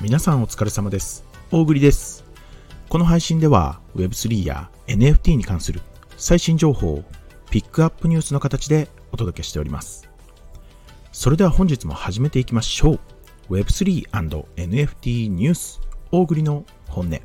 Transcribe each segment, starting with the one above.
皆さんお疲れ様です。大栗です。この配信では Web3 や NFT に関する最新情報をピックアップニュースの形でお届けしております。それでは本日も始めていきましょう。Web3&NFT ニュース大栗の本音。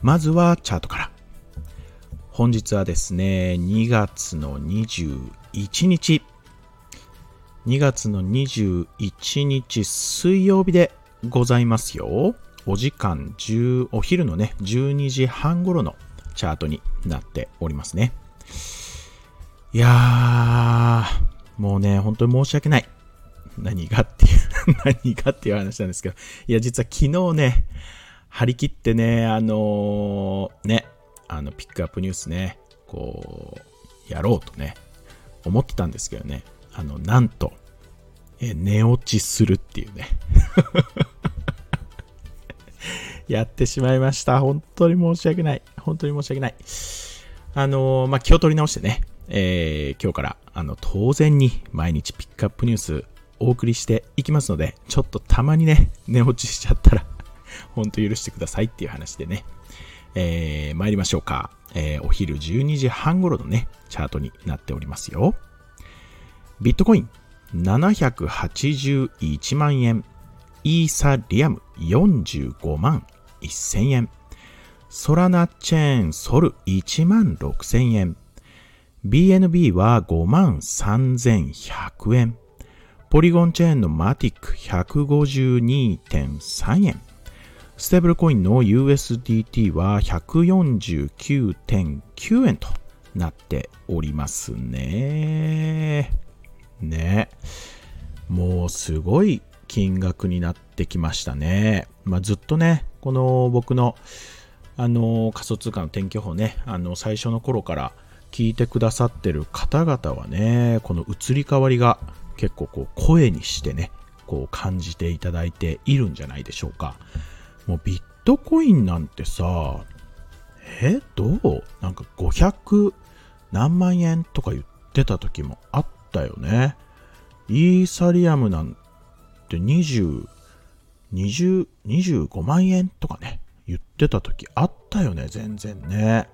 まずはチャートから。本日はですね、2月の21日。2月の21日水曜日でございますよ。お時間10、お昼のね、12時半頃のチャートになっておりますね。いやー、もうね、本当に申し訳ない。何がっていう、何がっていう話なんですけど、いや、実は昨日ね、張り切ってね、あのーね、あの、ピックアップニュースね、こう、やろうとね、思ってたんですけどね、あの、なんと、え寝落ちするっていうね。やってしまいました。本当に申し訳ない。本当に申し訳ない。あのーまあ、気を取り直してね、えー今日から、あの、当然に毎日ピックアップニュースお送りしていきますので、ちょっとたまにね、寝落ちしちゃったら、本当許してくださいっていう話でね、えー参りましょうか。えーお昼12時半頃のね、チャートになっておりますよ。ビットコイン781万円。イーサリアム45万1000円。ソラナチェーンソル1万6000円。BNB は5万3100円。ポリゴンチェーンのマティック152.3円。ステーブルコインの USDT は149.9円となっておりますね。ね。もうすごい金額になってきましたね。まあ、ずっとね、この僕のあの仮想通貨の天気予報ね、あの最初の頃から聞いてくださってる方々はね、この移り変わりが結構こう声にしてね、こう感じていただいているんじゃないでしょうか。もうビットコインなんてさ、え、どう？なんか500何万円とか言ってた時もあったよね。イーサリアムなんて20、20、25万円とかね、言ってた時あったよね、全然ね。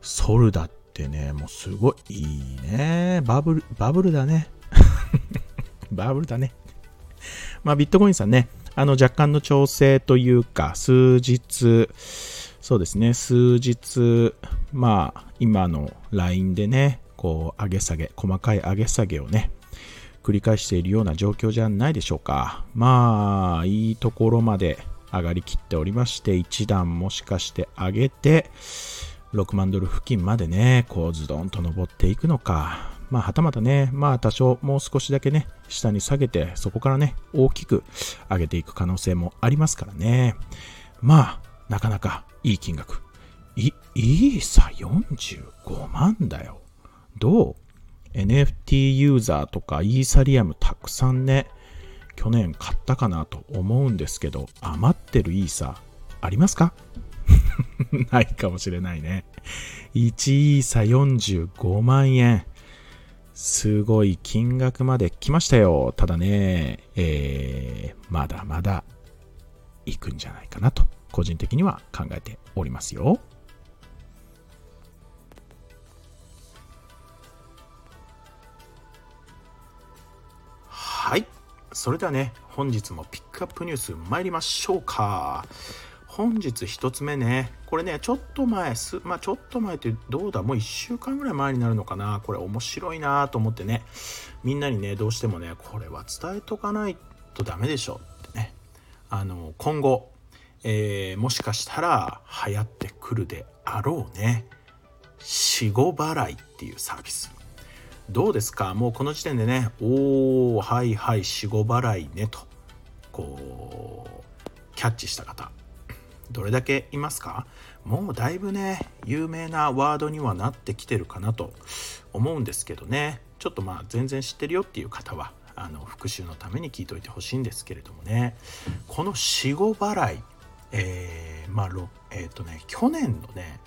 ソルだってね、もうすごいいいね。バブル、バブルだね。バブルだね。まあ、ビットコインさんね、あの若干の調整というか、数日、そうですね、数日、まあ、今のラインでね、こう、上げ下げ、細かい上げ下げをね、繰り返しているような状況じゃないでしょうか。まあ、いいところまで上がりきっておりまして、一段もしかして上げて、6万ドル付近までね、こうズドンと登っていくのか。まあ、はたまたね、まあ多少もう少しだけね、下に下げて、そこからね、大きく上げていく可能性もありますからね。まあ、なかなかいい金額。い、いいさ、45万だよ。どう ?NFT ユーザーとかイーサリアムたくさんね、去年買ったかなと思うんですけど、余ってるイーサありますか？ないかもしれないね。1イーサ45万円。すごい金額まで来ましたよ。ただね、えー、まだまだ行くんじゃないかなと、個人的には考えておりますよ。それではね、本日もピックアップニュース参りましょうか。本日一つ目ね、これね、ちょっと前す、まあちょっと前ってどうだ、もう1週間ぐらい前になるのかな、これ面白いなと思ってね、みんなにね、どうしてもね、これは伝えとかないとダメでしょってね、あの、今後、えーもしかしたら流行ってくるであろうね、死後払いっていうサービス。どうですか？もうこの時点でね、おー、はいはい、死後払いねと、こう、キャッチした方、どれだけいますか？もうだいぶね有名なワードにはなってきてるかなと思うんですけどね。ちょっとまあ全然知ってるよっていう方はあの復習のために聞いといてほしいんですけれどもね。この死後払いえーまあえっ、とね去年のね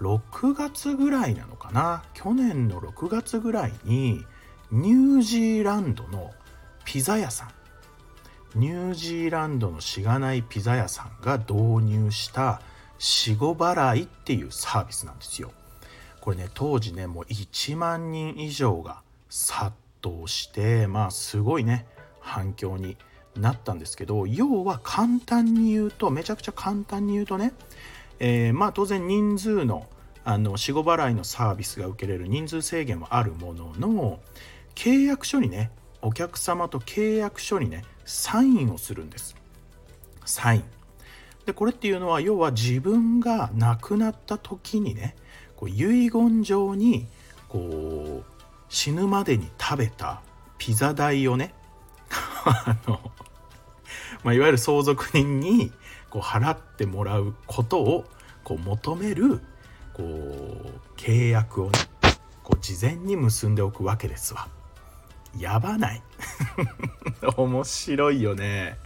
6月ぐらいなのかな？去年の6月ぐらいにニュージーランドのピザ屋さんニュージーランドのしがないピザ屋さんが導入した死後払いっていうサービスなんですよ。これね当時ねもう1万人以上が殺到してまあすごいね反響になったんですけど要は簡単に言うとめちゃくちゃ簡単に言うとね、えー、まあ当然人数のあの死後払いのサービスが受けれる人数制限はあるものの契約書にねお客様と契約書にねサインをするんです。サイン。でこれっていうのは要は自分が亡くなった時にねこう遺言状にこう死ぬまでに食べたピザ代をね あの、まあ、いわゆる相続人にこう払ってもらうことをこう求めるこう契約をねこう事前に結んでおくわけですわ。やばない 面白いよね。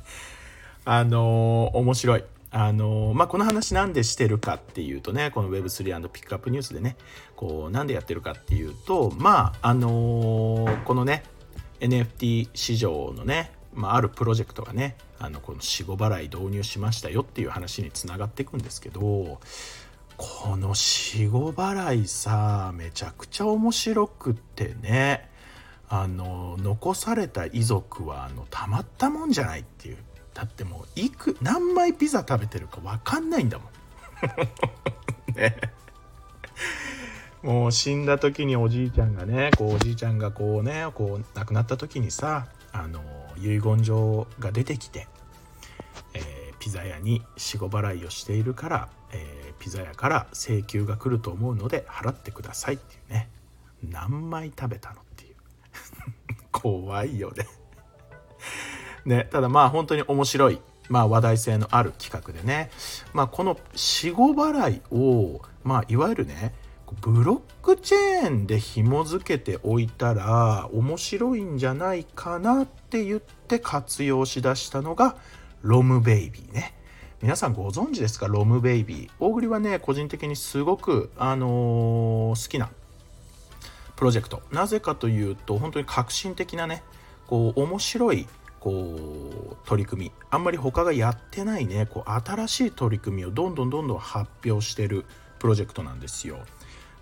あの面白い。あのまあ、この話なんでしてるかっていうとねこの Web3& ピックアップニュースでねこうなんでやってるかっていうとまああのこのね NFT 市場のね、まあ、あるプロジェクトがねあのこの死後払い導入しましたよっていう話につながっていくんですけどこの死後払いさめちゃくちゃ面白くってねあの残された遺族はあのたまったもんじゃないっていう。だってもういく何枚ピザ食べてるか分かんないんだもん。ね。もう死んだ時におじいちゃんがねこうおじいちゃんがこうねこう亡くなった時にさあの遺言状が出てきて、えー、ピザ屋に死後払いをしているから、えーピザ屋から請求が来ると思うので払ってくださいっていうね。何枚食べたのっていう。怖いよね。ねただまあ本当に面白い、まあ、話題性のある企画でね、まあ、この死後払いを、まあ、いわゆるねブロックチェーンで紐付けておいたら面白いんじゃないかなって言って活用しだしたのがロムベイビーね。皆さんご存知ですか？ロムベイビー大栗はね個人的にすごく、あのー、好きなプロジェクトなぜかというと本当に革新的なねこう面白いこう取り組みあんまり他がやってないねこう新しい取り組みをどんどんどんどん発表してるプロジェクトなんですよ。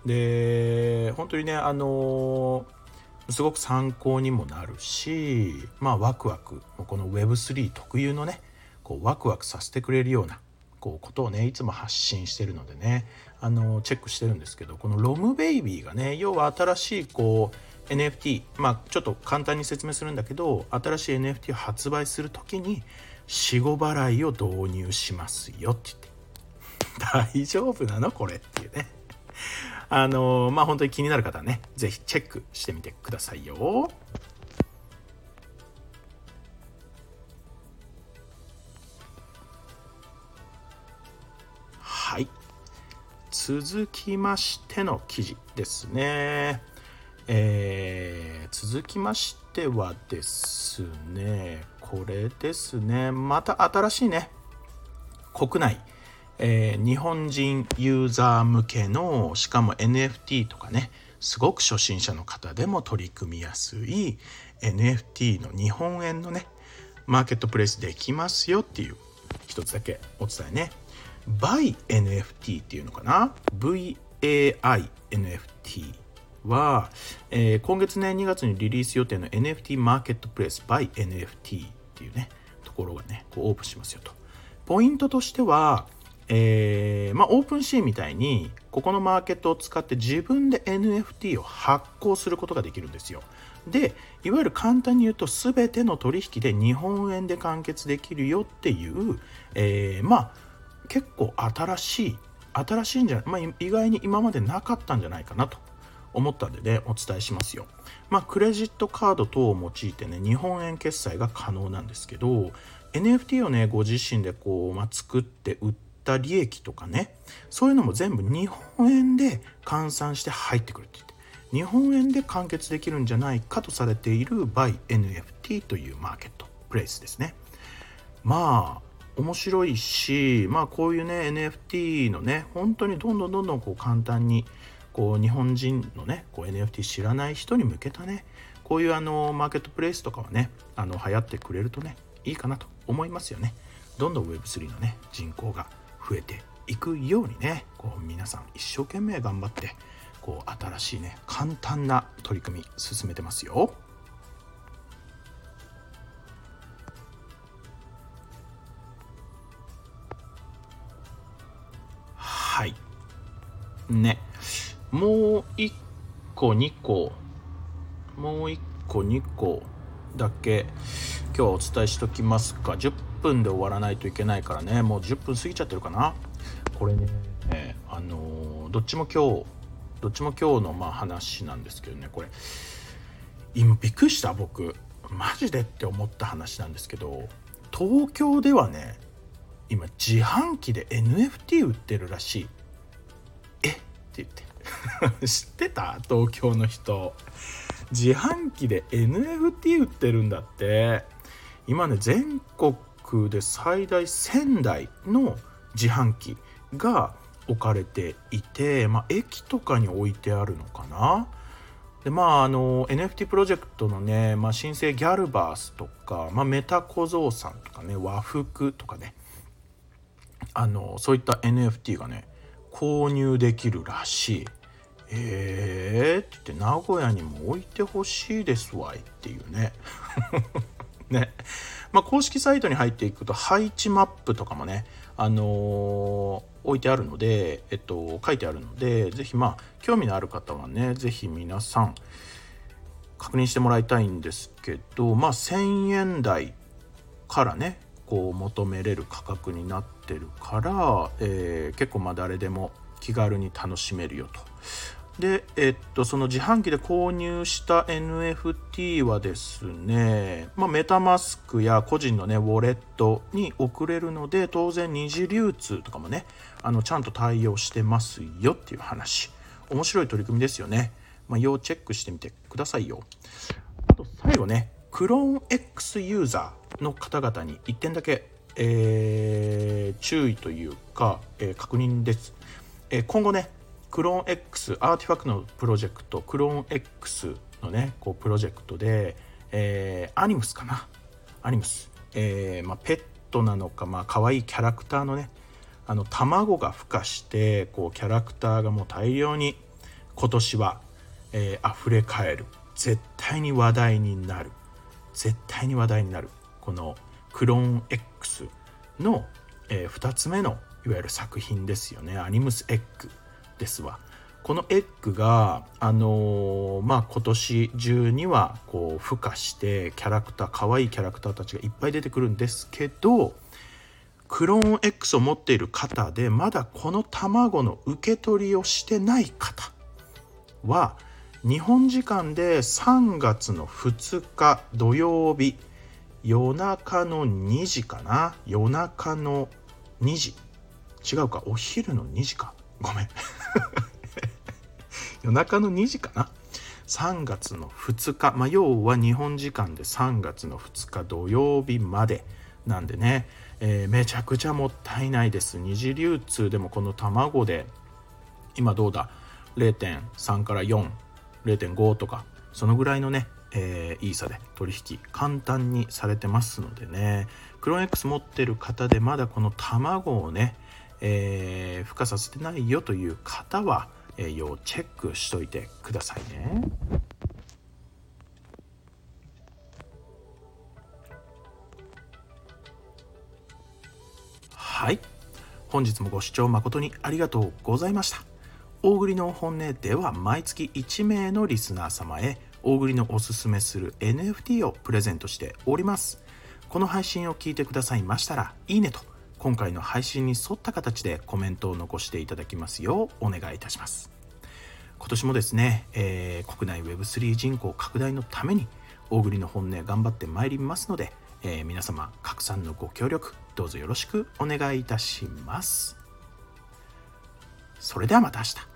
で本当にねあの、すごく参考にもなるしまあワクワクこの Web3 特有のねこうワクワクさせてくれるようなこうことをねいつも発信してるのでねあのチェックしてるんですけどこのロムベイビーがね要は新しいこう NFT まあちょっと簡単に説明するんだけど新しい NFT を発売する時に死後払いを導入しますよって言って。大丈夫なの？これっていうね。あのまあ本当に気になる方はね是非チェックしてみてくださいよ。はい続きましての記事ですね。えー、続きましてはですね、これですね、また新しいね、国内、えー、日本人ユーザー向けの、しかも NFT とかね、すごく初心者の方でも取り組みやすい NFT の日本円のね、マーケットプレイスできますよっていう一つだけお伝えね。by NFT っていうのかな？VAI NFT は、えー、今月ね2月にリリース予定の NFT マーケットプレイス by NFT っていうねところがねこうオープンしますよと。ポイントとしてはえー、まあ、オープンシーンみたいにここのマーケットを使って自分で NFT を発行することができるんですよ。でいわゆる簡単に言うと全ての取引で日本円で完結できるよっていう、えー、まあ結構新しい新しいんじゃない、まあ、意外に今までなかったんじゃないかなと思ったんでねお伝えしますよ。まあ、クレジットカード等を用いてね日本円決済が可能なんですけど NFT をねご自身でこう、まあ、作って売ってた利益とかねそういうのも全部日本円で換算して入ってくるって言って日本円で完結できるんじゃないかとされている ByNFT というマーケットプレイスですね。まあ面白いしまあこういうね NFT のね本当にどんどんどんどんこう簡単にこう日本人のねこう NFT 知らない人に向けたねこういうあのマーケットプレイスとかはねあの流行ってくれるとねいいかなと思いますよねどんどん Web3 のね人口が増えていくようにねこう皆さん一生懸命頑張ってこう新しいね簡単な取り組み進めてますよ。はい。ね。もう1個2個。もう1個2個だけ今日はお伝えしときますか。10分で終わらないといけないからね。もう10分過ぎちゃってるかな。これね。あのどっちも今日どっちも今日のまあ話なんですけどね。これ今びっくりした僕。マジでって思った話なんですけど東京ではね今自販機で NFT 売ってるらしい。え？って言って。知ってた？東京の人。自販機で NFT 売ってるんだって。今ね全国で最大1000台の自販機が置かれていて、まあ、駅とかに置いてあるのかな？でまああの NFT プロジェクトのね、まあ、新生ギャルバースとか、まあ、メタ小僧さんとかね和服とかねあのそういった NFT がね購入できるらしい。えーって名古屋にも置いてほしいですわいっていうね。ね。まあ、公式サイトに入っていくと配置マップとかもね、あのー、置いてあるので、えっと、書いてあるので、ぜひまあ、興味のある方はね、ぜひ皆さん、確認してもらいたいんですけど、まあ、1000円台からね、こう求めれる価格になってるから、えー、結構まあ誰でも気軽に楽しめるよと。で、えっと、その自販機で購入した NFT はですね、まあ、メタマスクや個人のね、ウォレットに送れるので、当然二次流通とかもね、あの、ちゃんと対応してますよっていう話。面白い取り組みですよね。まあ、要チェックしてみてくださいよ。あと、最後ね、クローン X ユーザーの方々に1点だけ、えー、注意というか、えー、確認です。えー、今後ね、クローン X アーティファクトのプロジェクトクローン X のねこうプロジェクトで、えー、アニムスかな。アニムス、えーまあ、ペットなのかまあ可愛いキャラクターのねあの卵が孵化してこうキャラクターがもう大量に今年は、えー、溢れかえる。絶対に話題になる。絶対に話題になる。このクローン X の、えー、2つ目のいわゆる作品ですよね。アニムスエッグですわ。このエッグが、あのー、まあ、今年中にはこう孵化してキャラクター可愛いキャラクターたちがいっぱい出てくるんですけどクローン X を持っている方でまだこの卵の受け取りをしてない方は日本時間で3月の2日土曜日夜中の2時かな？夜中の2時。違うかお昼の2時か。ごめん。夜中の2時かな？3月の2日、まあ、要は日本時間で3月の2日土曜日まで。なんでね、えー、めちゃくちゃもったいないです。二次流通でもこの卵で。今どうだ？0.3から40.5とか。そのぐらいのね、えー、いい差で取引簡単にされてますのでね。クローン X 持ってる方でまだこの卵をねえー、孵化させてないよという方は、えー、要チェックしといてくださいね。はい。本日もご視聴誠にありがとうございました。大栗の本音では毎月1名のリスナー様へ大栗のおすすめする NFT をプレゼントしております。この配信を聞いてくださいましたらいいねと今回の配信に沿った形でコメントを残していただきますようお願いいたします。今年もですね、えー、国内 Web3 人口拡大のために大栗の本音頑張ってまいりますので、えー、皆様拡散のご協力どうぞよろしくお願いいたします。それではまた明日。